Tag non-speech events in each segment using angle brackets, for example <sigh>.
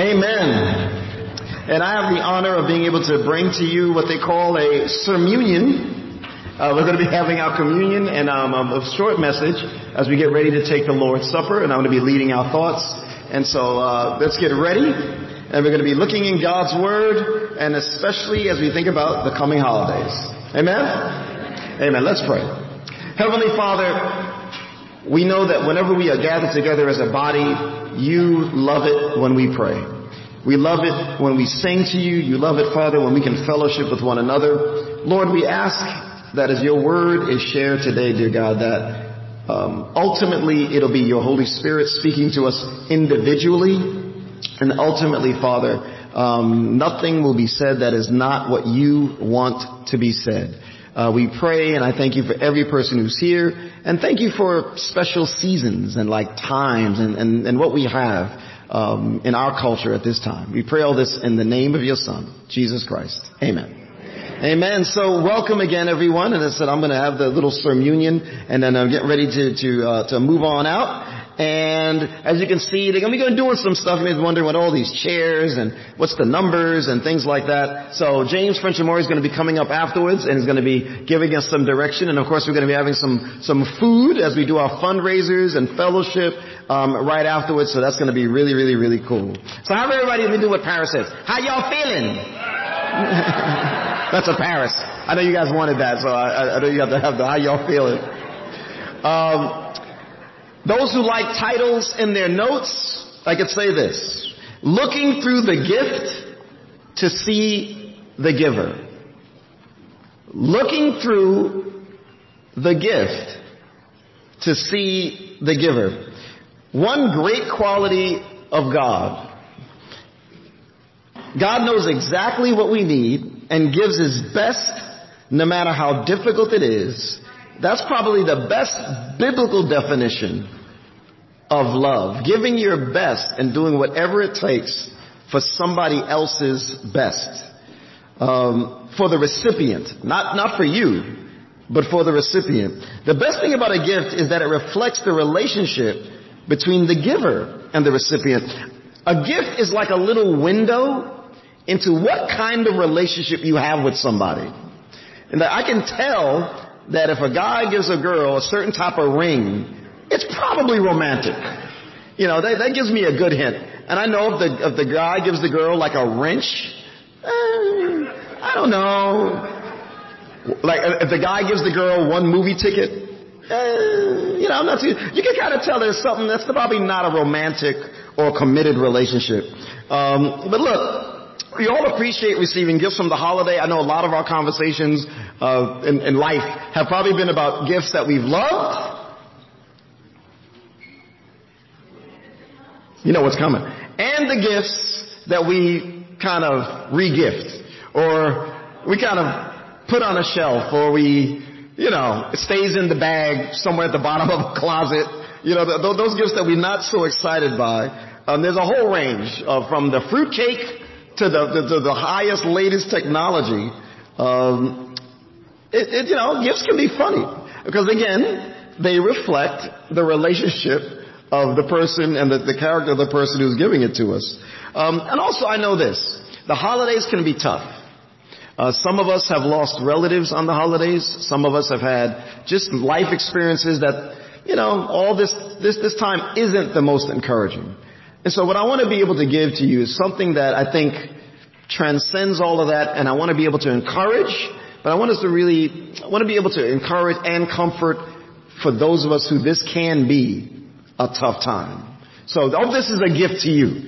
Amen. And I have the honor of being able to bring to you what they call a sermonion. Uh, we're going to be <laughs> having our communion and um, a short message as we get ready to take the Lord's Supper, and I'm going to be leading our thoughts. And so uh, let's get ready, and we're going to be looking in God's Word, and especially as we think about the coming holidays. Amen. Amen. Let's pray. Heavenly Father, we know that whenever we are gathered together as a body, you love it when we pray. We love it when we sing to you. You love it, Father, when we can fellowship with one another. Lord, we ask that as your word is shared today, dear God, that um, ultimately it'll be your Holy Spirit speaking to us individually. And ultimately, Father, um, nothing will be said that is not what you want to be said. Uh, we pray and I thank you for every person who's here and thank you for special seasons and like times and, and, and what we have um, in our culture at this time. We pray all this in the name of your son, Jesus Christ. Amen. Amen. So welcome again, everyone. And I said I'm going to have the little sermon, union, and then I'm getting ready to to uh, to move on out. And as you can see, they're going to be doing some stuff. You may be wondering what all these chairs and what's the numbers and things like that. So James French Amore is going to be coming up afterwards and is going to be giving us some direction. And of course, we're going to be having some some food as we do our fundraisers and fellowship um, right afterwards. So that's going to be really, really, really cool. So how everybody? Me do what Paris says. How y'all feeling? <laughs> that's a Paris. I know you guys wanted that, so I, I know you have to have the how y'all feeling. Um, those who like titles in their notes, I could say this. Looking through the gift to see the giver. Looking through the gift to see the giver. One great quality of God. God knows exactly what we need and gives his best no matter how difficult it is that's probably the best biblical definition of love. Giving your best and doing whatever it takes for somebody else's best. Um, for the recipient, not not for you, but for the recipient. The best thing about a gift is that it reflects the relationship between the giver and the recipient. A gift is like a little window into what kind of relationship you have with somebody. And I can tell that if a guy gives a girl a certain type of ring, it's probably romantic. You know, that, that gives me a good hint. And I know if the, if the guy gives the girl like a wrench, eh, I don't know. Like if the guy gives the girl one movie ticket, eh, you know, I'm not too, you can kind of tell there's something that's probably not a romantic or committed relationship. Um, but look, we all appreciate receiving gifts from the holiday. I know a lot of our conversations in, in life have probably been about gifts that we've loved. You know what's coming. And the gifts that we kind of re-gift or we kind of put on a shelf or we, you know, it stays in the bag somewhere at the <laughs> bottom of a closet. You know, those gifts that we're not so excited by. Um, there's a whole range from the fruitcake to the, to the highest, latest technology, um, it, it, you know, gifts can be funny because again, they reflect the relationship of the person and the, the character of the person who's giving it to us. Um, and also, I know this: the holidays can be tough. Uh, some of us have lost relatives on the holidays. Some of us have had just life experiences that, you know, all this this this time isn't the most encouraging. And so what I want to be able to give to you is something that I think transcends all of that and I want to be able to encourage, but I want us to really, I want to be able to encourage and comfort for those of us who this can be a tough time. So all this is a gift to you.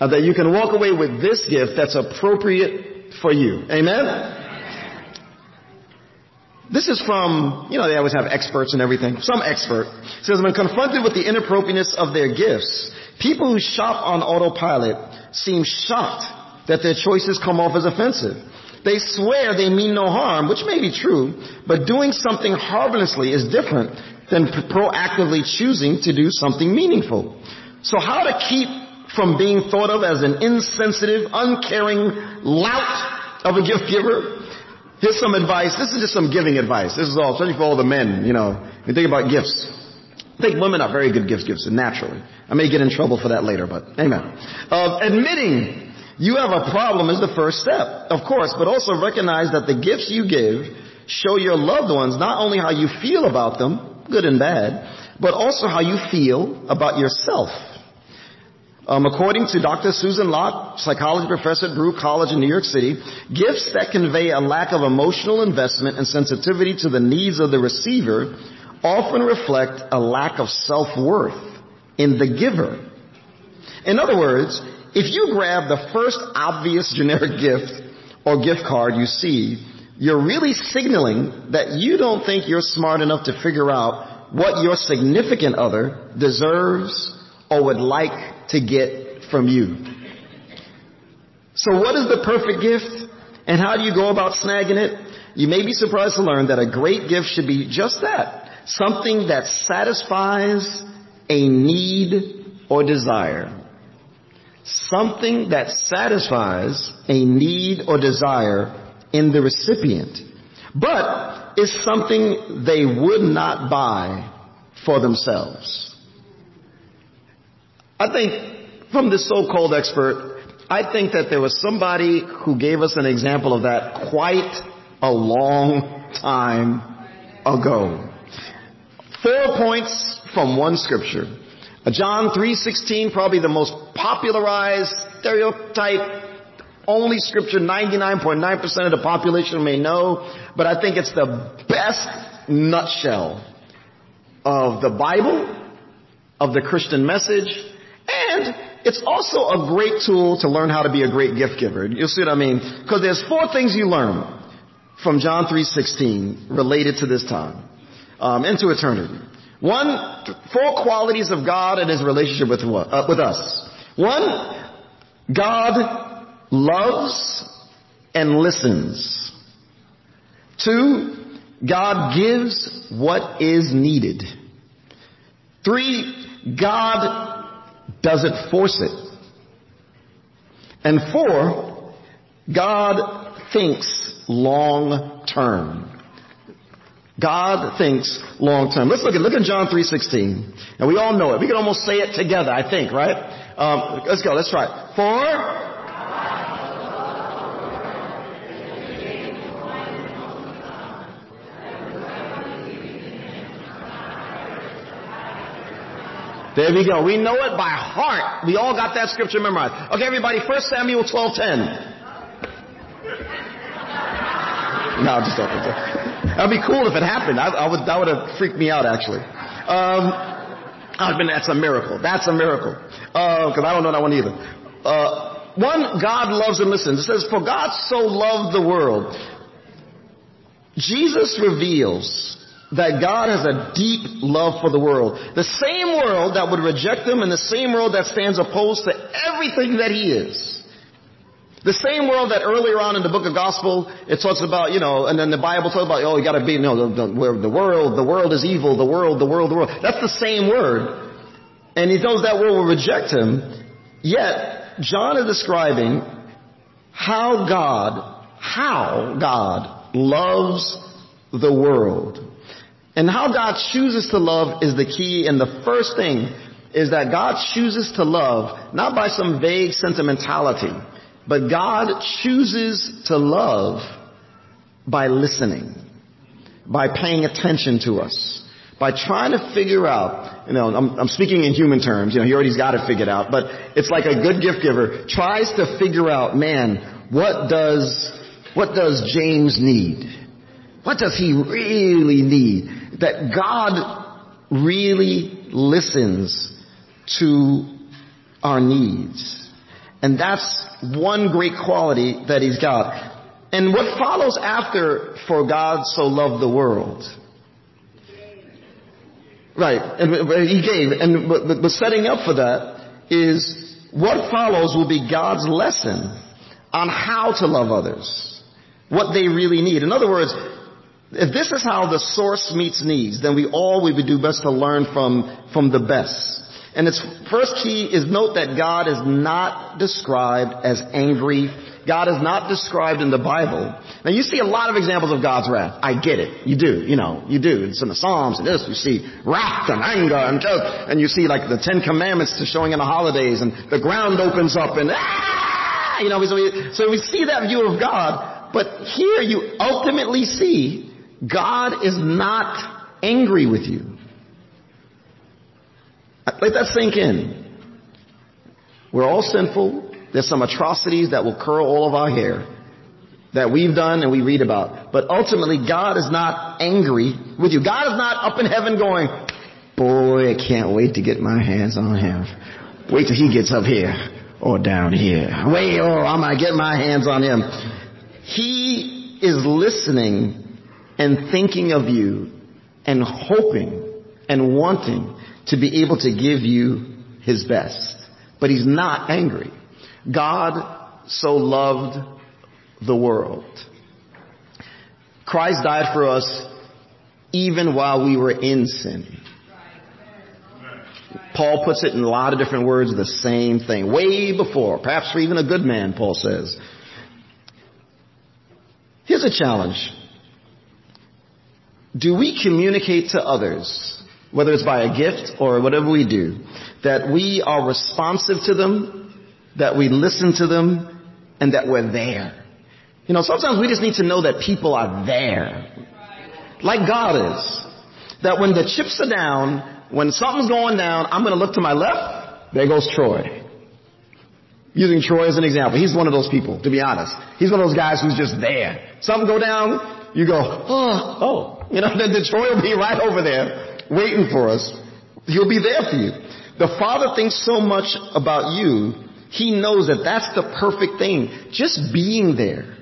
Uh, that you can walk away with this gift that's appropriate for you. Amen? This is from, you know, they always have experts and everything. Some expert says, when confronted with the inappropriateness of their gifts, People who shop on autopilot seem shocked that their choices come off as offensive. They swear they mean no harm, which may be true, but doing something harmlessly is different than proactively choosing to do something meaningful. So how to keep from being thought of as an insensitive, uncaring lout of a gift giver? Here's some advice. This is just some giving advice. This is all, especially for all the men, you know. You think about gifts. I think women are very good gift givers, naturally. I may get in trouble for that later, but amen. Uh, admitting you have a problem is the first step, of course, but also recognize that the gifts you give show your loved ones not only how you feel about them, good and bad, but also how you feel about yourself. Um, according to Dr. Susan Locke, psychology professor at Baruch College in New York City, gifts that convey a lack of emotional investment and sensitivity to the needs of the receiver often reflect a lack of self-worth in the giver. In other words, if you grab the first obvious generic gift or gift card you see, you're really signaling that you don't think you're smart enough to figure out what your significant other deserves or would like to get from you. So what is the perfect gift? And how do you go about snagging it? You may be surprised to learn that a great gift should be just that. Something that satisfies a need or desire. Something that satisfies a need or desire in the recipient, but is something they would not buy for themselves. I think from this so-called expert, I think that there was somebody who gave us an example of that quite a long time ago. Four points from one scripture. John 3.16, probably the most popularized stereotype only scripture 99.9% of the population may know, but I think it's the best nutshell of the Bible, of the Christian message, and it's also a great tool to learn how to be a great gift giver. You'll see what I mean? Because there's four things you learn from John 3.16 related to this time, um, into eternity. One, four qualities of God and His relationship with, uh, with us. One, God loves and listens. Two, God gives what is needed. Three, God doesn't force it. And four, God thinks long term. God thinks long term. Let's look at look at John three sixteen, and we all know it. We can almost say it together, I think, right? Um, let's go. Let's try it. For There we go. We know it by heart. We all got that scripture memorized. Okay, everybody, 1 Samuel 12:10. No, I'm just don't. That'd be cool if it happened. I, I would, that would have freaked me out, actually. Um, I've been, that's a miracle. That's a miracle. Because uh, I don't know that one either. Uh, one, God loves and listens. It says, for God so loved the world. Jesus reveals that God has a deep love for the world. The same world that would reject him and the same world that stands opposed to everything that he is. The same world that earlier on in the book of gospel, it talks about, you know, and then the Bible talks about, oh, you gotta be, know, the, the, the world, the world is evil, the world, the world, the world. That's the same word. And he knows that world will reject him. Yet, John is describing how God, how God loves the world. And how God chooses to love is the key. And the first thing is that God chooses to love not by some vague sentimentality, but God chooses to love by listening, by paying attention to us, by trying to figure out, you know, I'm, I'm speaking in human terms, you know, he already's got it figured out, but it's like a good gift giver tries to figure out, man, what does, what does James need? What does he really need? that God really listens to our needs. And that's one great quality that he's got. And what follows after for God so loved the world? Right, and he gave, and but, setting up for that is what follows will be God's lesson on how to love others, what they really need. In other words, if this is how the source meets needs, then we all we would do best to learn from, from the best. And its first key is note that God is not described as angry God is not described in the Bible. Now you see a lot of examples of God's wrath. I get it. You do. You know, you do. It's in the Psalms and this. You see wrath and anger and just, and you see like the Ten Commandments to showing in the holidays and the ground opens up and ah, you know, so we, so we see that view of God. But here you ultimately see God is not angry with you. Let that sink in. We're all sinful. There's some atrocities that will curl all of our hair that we've done and we read about. But ultimately, God is not angry with you. God is not up in heaven going, boy, I can't wait to get my hands on him. Wait till he gets up here or down here. Wait, oh, I'm gonna get my hands on him. He is listening and thinking of you and hoping and wanting to be able to give you his best but he's not angry. God so loved the world. Christ died for us even while we were in sin. Paul puts it in a lot of different words, the same thing. Way before, perhaps for even a good man, Paul says. Here's a challenge. Do we communicate to others whether it's by a gift or whatever we do, that we are responsive to them, that we listen to them, and that we're there. You know, sometimes we just need to know that people are there. Like God is. That when the chips are down, when something's going down, I'm gonna look to my left, there goes Troy. Using Troy as an example. He's one of those people, to be honest. He's one of those guys who's just there. Something go down, you go, oh, oh. You know, <laughs> then the Troy will be right over there waiting for us. He'll be there for you. The Father thinks so much about you, He knows that that's the perfect thing. Just being there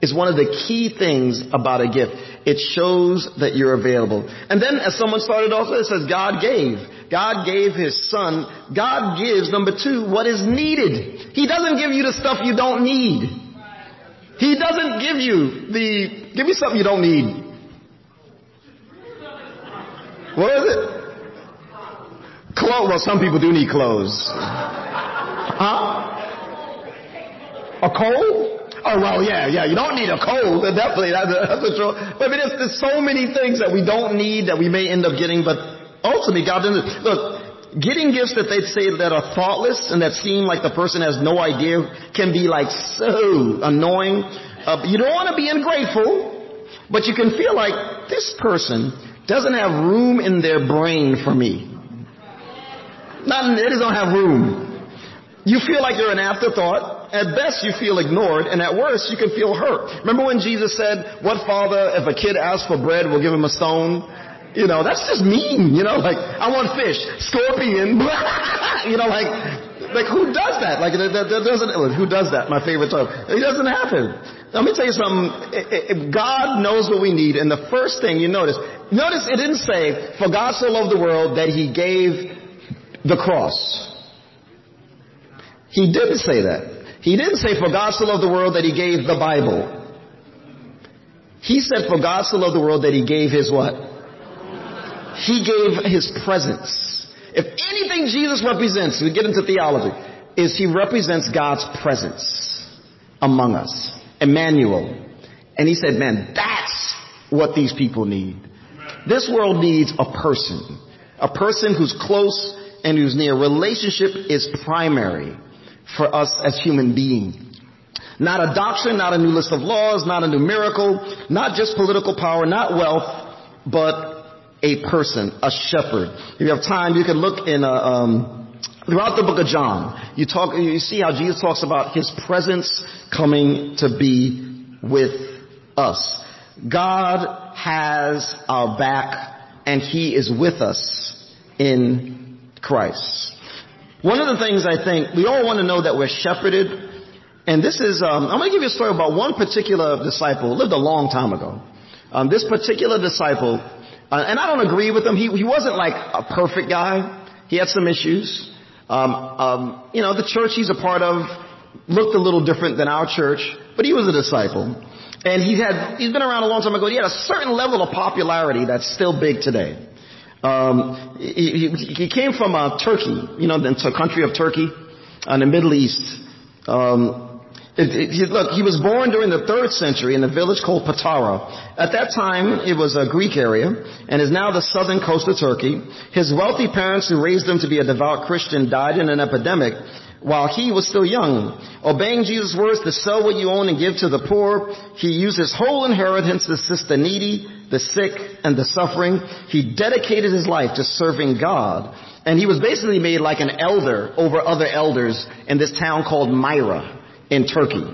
is one of the key things about a gift. It shows that you're available. And then as someone started off, it says God gave. God gave His Son. God gives, number two, what is needed. He doesn't give you the stuff you don't need. He doesn't give you the, give me something you don't need. What is it? Clothes. Well, some people do need clothes. Huh? A cold? Oh well, yeah, yeah. You don't need a cold. <laughs> Definitely, that's, that's truth. But I mean, there's, there's so many things that we don't need that we may end up getting. But ultimately, God doesn't. Look, getting gifts that they say that are thoughtless and that seem like the person has no idea can be like so annoying. Uh, you don't want to be ungrateful, but you can feel like this person doesn't have room in their brain for me. Not, it don't have room. You feel like you're an afterthought. At best, you feel ignored, and at worst, you can feel hurt. Remember when Jesus said, what father, if a kid asks for bread, will give him a stone? You know, that's just mean, you know, like, I want fish, scorpion, <laughs> you know, like, like who does that? Like, that, that doesn't, who does that? My favorite term. It doesn't happen. Let me tell you something. God knows what we need, and the first thing you notice, notice it didn't say, for God so loved the world that he gave the cross. He didn't say that. He didn't say, for God so loved the world that he gave the Bible. He said, for God so loved the world that he gave his what? He gave his presence. If anything Jesus represents, we get into theology, is he represents God's presence among us. Emmanuel. And he said, man, that's what these people need. This world needs a person. A person who's close and who's near. Relationship is primary for us as human beings. Not a doctrine, not a new list of laws, not a new miracle, not just political power, not wealth, but a person, a shepherd. If you have time, you can look in, uh, um, throughout the book of John. You talk, you see how Jesus talks about His presence coming to be with us. God has our back and He is with us in Christ. One of the things I think, we all want to know that we're shepherded. And this is, um, I'm going to give you a story about one particular disciple, lived a long time ago. Um, this particular disciple, uh, and I don't agree with him. He, he wasn't like a perfect guy. He had some issues. Um, um, you know, the church he's a part of looked a little different than our church, but he was a disciple. And he had, he's been around a long time ago. He had a certain level of popularity that's still big today. Um, he, he, came from uh, Turkey, you know, the country of Turkey, uh, in the Middle East. Um, Look, he was born during the third century in a village called Patara. At that time, it was a Greek area and is now the southern coast of Turkey. His wealthy parents who raised him to be a devout Christian died in an epidemic while he was still young. Obeying Jesus' words to sell what you own and give to the poor, he used his whole inheritance to assist the needy, the sick, and the suffering. He dedicated his life to serving God. And he was basically made like an elder over other elders in this town called Myra in Turkey.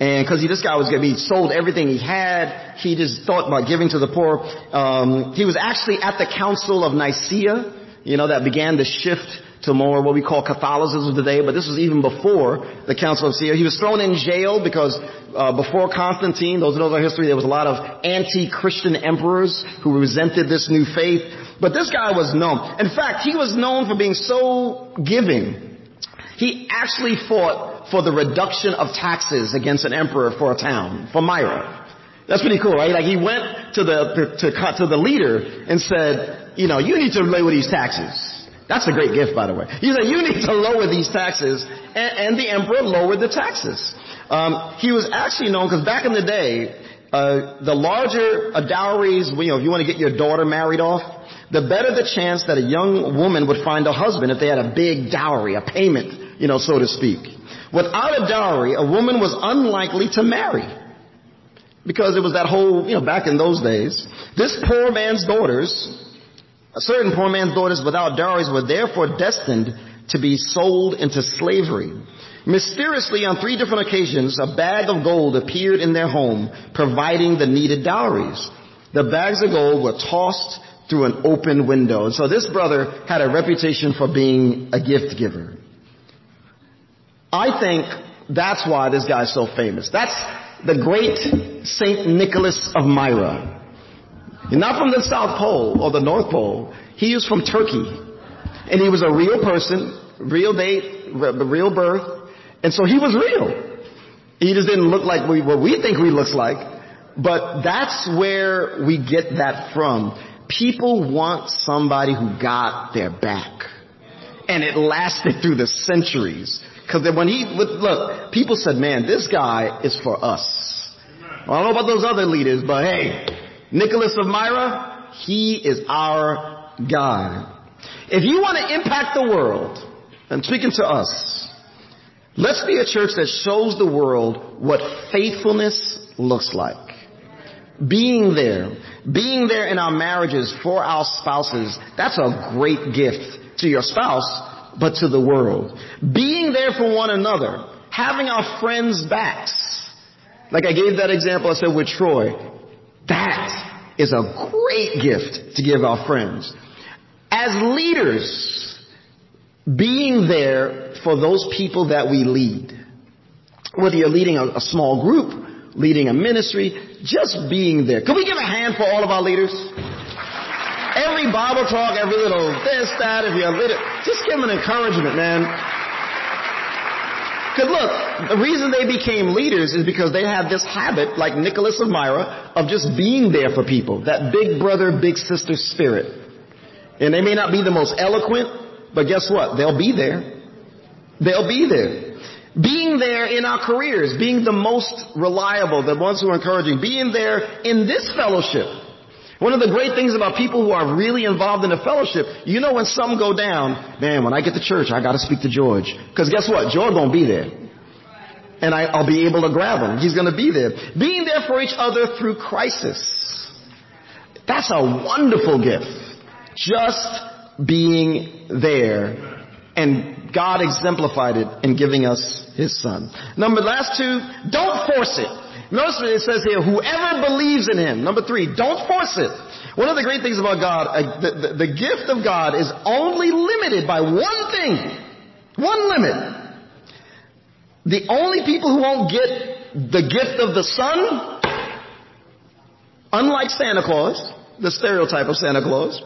And because this guy was going to be sold everything he had, he just thought about giving to the poor. Um, he was actually at the Council of Nicaea, you know, that began the shift to more what we call Catholicism today, but this was even before the Council of Nicaea. He was thrown in jail because uh, before Constantine, those know our history, there was a lot of anti-Christian emperors who resented this new faith. But this guy was known. In fact, he was known for being so giving. He actually fought for the reduction of taxes against an emperor for a town, for Myra. That's pretty cool, right? Like he went to the, to, to the leader and said, you know, you need to lower these taxes. That's a great gift, by the way. He said, you need to lower these taxes, and, and the emperor lowered the taxes. Um, he was actually known, because back in the day, uh, the larger a dowries, you know, if you want to get your daughter married off, the better the chance that a young woman would find a husband if they had a big dowry, a payment, you know, so to speak. Without a dowry, a woman was unlikely to marry. Because it was that whole, you know, back in those days. This poor man's daughters, a certain poor man's daughters without dowries were therefore destined to be sold into slavery. Mysteriously, on three different occasions, a bag of gold appeared in their home, providing the needed dowries. The bags of gold were tossed through an open window. And so this brother had a reputation for being a gift giver. I think that's why this guy's so famous. That's the great Saint Nicholas of Myra. not from the South Pole or the North Pole. He was from Turkey. And he was a real person, real date, real birth. And so he was real. He just didn't look like we, what we think he looks like. But that's where we get that from. People want somebody who got their back. And it lasted through the centuries. Because when he, look, people said, man, this guy is for us. Well, I don't know about those other leaders, but hey, Nicholas of Myra, he is our guy. If you want to impact the world, and speaking to us, let's be a church that shows the world what faithfulness looks like. Being there, being there in our marriages for our spouses, that's a great gift to your spouse but to the world. Being there for one another. Having our friends' backs. Like I gave that example I said with Troy. That is a great gift to give our friends. As leaders, being there for those people that we lead. Whether you're leading a, a small group, leading a ministry, just being there. Can we give a hand for all of our leaders? Every Bible talk, every little this, that, if you're little, just give them an encouragement, man. Because look, the reason they became leaders is because they had this habit, like Nicholas of Myra, of just being there for people. That big brother, big sister spirit. And they may not be the most eloquent, but guess what? They'll be there. They'll be there. Being there in our careers, being the most reliable, the ones who are encouraging, being there in this fellowship. One of the great things about people who are really involved in a fellowship, you know when some go down, man, when I get to church, I gotta speak to George. Cause guess what? George won't be there. And I, will be able to grab him. He's gonna be there. Being there for each other through crisis. That's a wonderful gift. Just being there. And God exemplified it in giving us His Son. Number last two, don't force it. Notice it says here, whoever believes in him. Number three, don't force it. One of the great things about God, uh, the, the, the gift of God is only limited by one thing. One limit. The only people who won't get the gift of the Son, unlike Santa Claus, the stereotype of Santa Claus,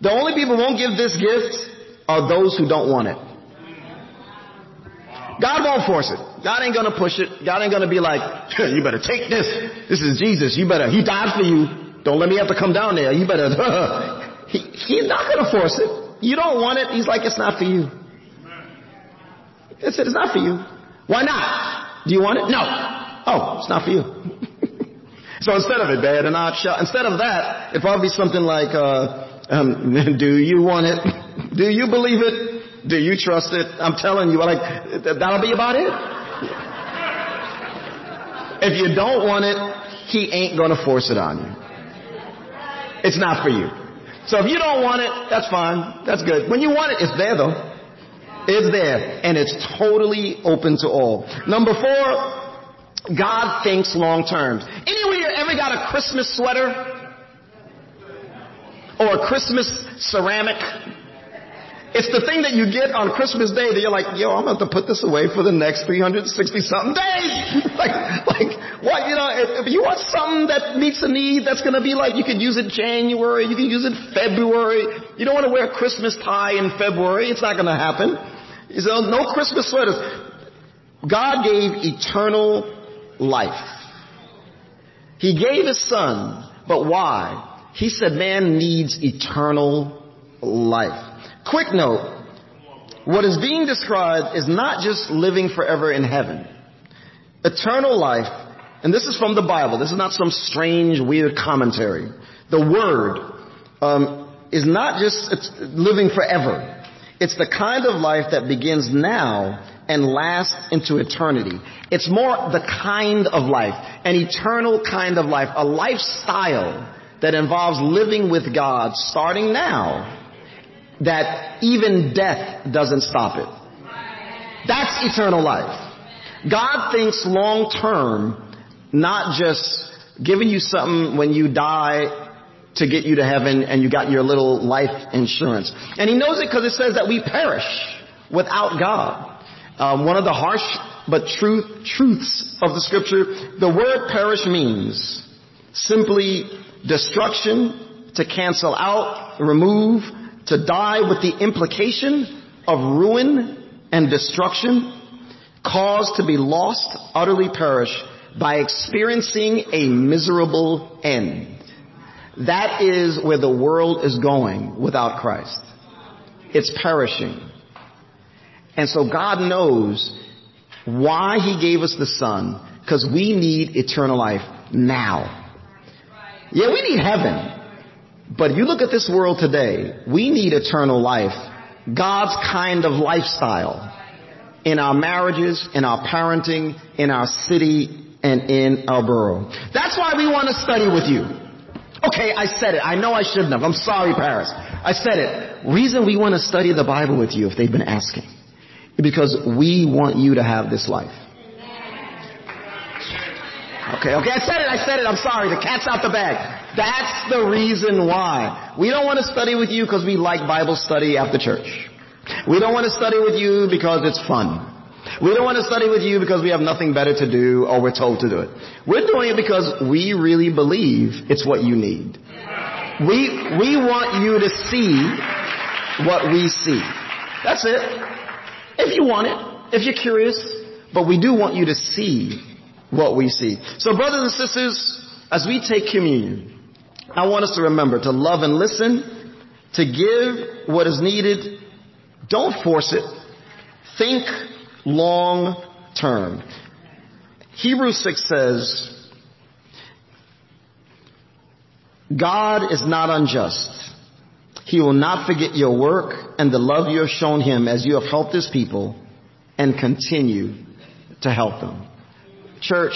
the only people who won't give this gift are those who don't want it. God won't force it. God ain't gonna push it. God ain't gonna be like, you better take this. This is Jesus. You better, He died for you. Don't let me have to come down there. You better, <laughs> he, He's not gonna force it. You don't want it. He's like, it's not for you. It's, it's not for you. Why not? Do you want it? No. Oh, it's not for you. <laughs> so instead of it, bad and not shall, instead of that, it'd probably be something like, uh, um, <laughs> do you want it? Do you believe it? Do you trust it? I'm telling you, like, that'll be about it. If you don't want it, he ain't gonna force it on you. It's not for you. So if you don't want it, that's fine. That's good. When you want it, it's there though. It's there. And it's totally open to all. Number four, God thinks long term. Anyone here ever got a Christmas sweater? Or a Christmas ceramic? It's the thing that you get on Christmas Day that you're like, yo, I'm going to put this away for the next 360 something days. <laughs> like, like, what, you know, if, if, you want something that meets a need that's to be like, you could use it January, you can use it February. You don't want to wear a Christmas tie in February. It's not to happen. So no Christmas sweaters. God gave eternal life. He gave his son, but why? He said man needs eternal life. Quick note, what is being described is not just living forever in heaven. Eternal life, and this is from the Bible, this is not some strange, weird commentary. The Word um, is not just living forever. It's the kind of life that begins now and lasts into eternity. It's more the kind of life, an eternal kind of life, a lifestyle that involves living with God starting now that even death doesn't stop it. That's eternal life. God thinks long term, not just giving you something when you die to get you to heaven and you got your little life insurance. And he knows it because it says that we perish without God. Um, one of the harsh but truth truths of the scripture, the word perish means simply destruction, to cancel out, remove, to die with the implication of ruin and destruction, caused to be lost, utterly perish by experiencing a miserable end. That is where the world is going without Christ. It's perishing. And so God knows why He gave us the Son, because we need eternal life now. Yeah, we need heaven. But you look at this world today, we need eternal life. God's kind of lifestyle in our marriages, in our parenting, in our city, and in our borough. That's why we want to study with you. Okay, I said it. I know I shouldn't have. I'm sorry, Paris. I said it. Reason we want to study the Bible with you, if they've been asking, because we want you to have this life. Okay, okay, I said it, I said it, I'm sorry, the cat's out the bag. That's the reason why. We don't want to study with you because we like Bible study after church. We don't want to study with you because it's fun. We don't want to study with you because we have nothing better to do or we're told to do it. We're doing it because we really believe it's what you need. We, we want you to see what we see. That's it. If you want it, if you're curious, but we do want you to see what we see. So brothers and sisters, as we take communion, I want us to remember to love and listen, to give what is needed. Don't force it. Think long term. Hebrews 6 says, God is not unjust. He will not forget your work and the love you have shown him as you have helped his people and continue to help them. Church,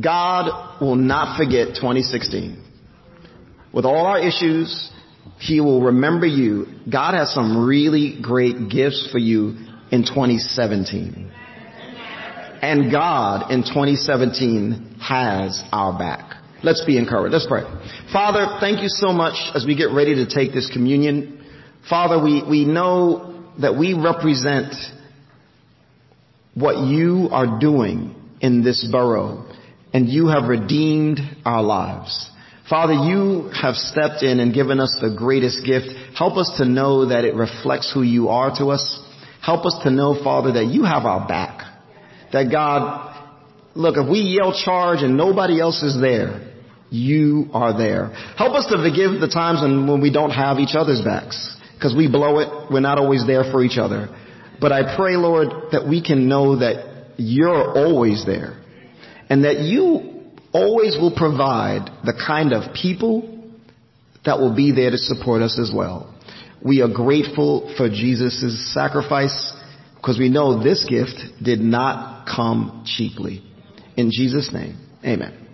God will not forget 2016. With all our issues, He will remember you. God has some really great gifts for you in 2017. And God in 2017 has our back. Let's be encouraged. Let's pray. Father, thank you so much as we get ready to take this communion. Father, we, we know that we represent what you are doing in this borough and you have redeemed our lives. Father, you have stepped in and given us the greatest gift. Help us to know that it reflects who you are to us. Help us to know, Father, that you have our back. That God, look, if we yell charge and nobody else is there, you are there. Help us to forgive the times when we don't have each other's backs. Because we blow it. We're not always there for each other. But I pray, Lord, that we can know that you're always there and that you always will provide the kind of people that will be there to support us as well. We are grateful for Jesus' sacrifice because we know this gift did not come cheaply. In Jesus' name, amen.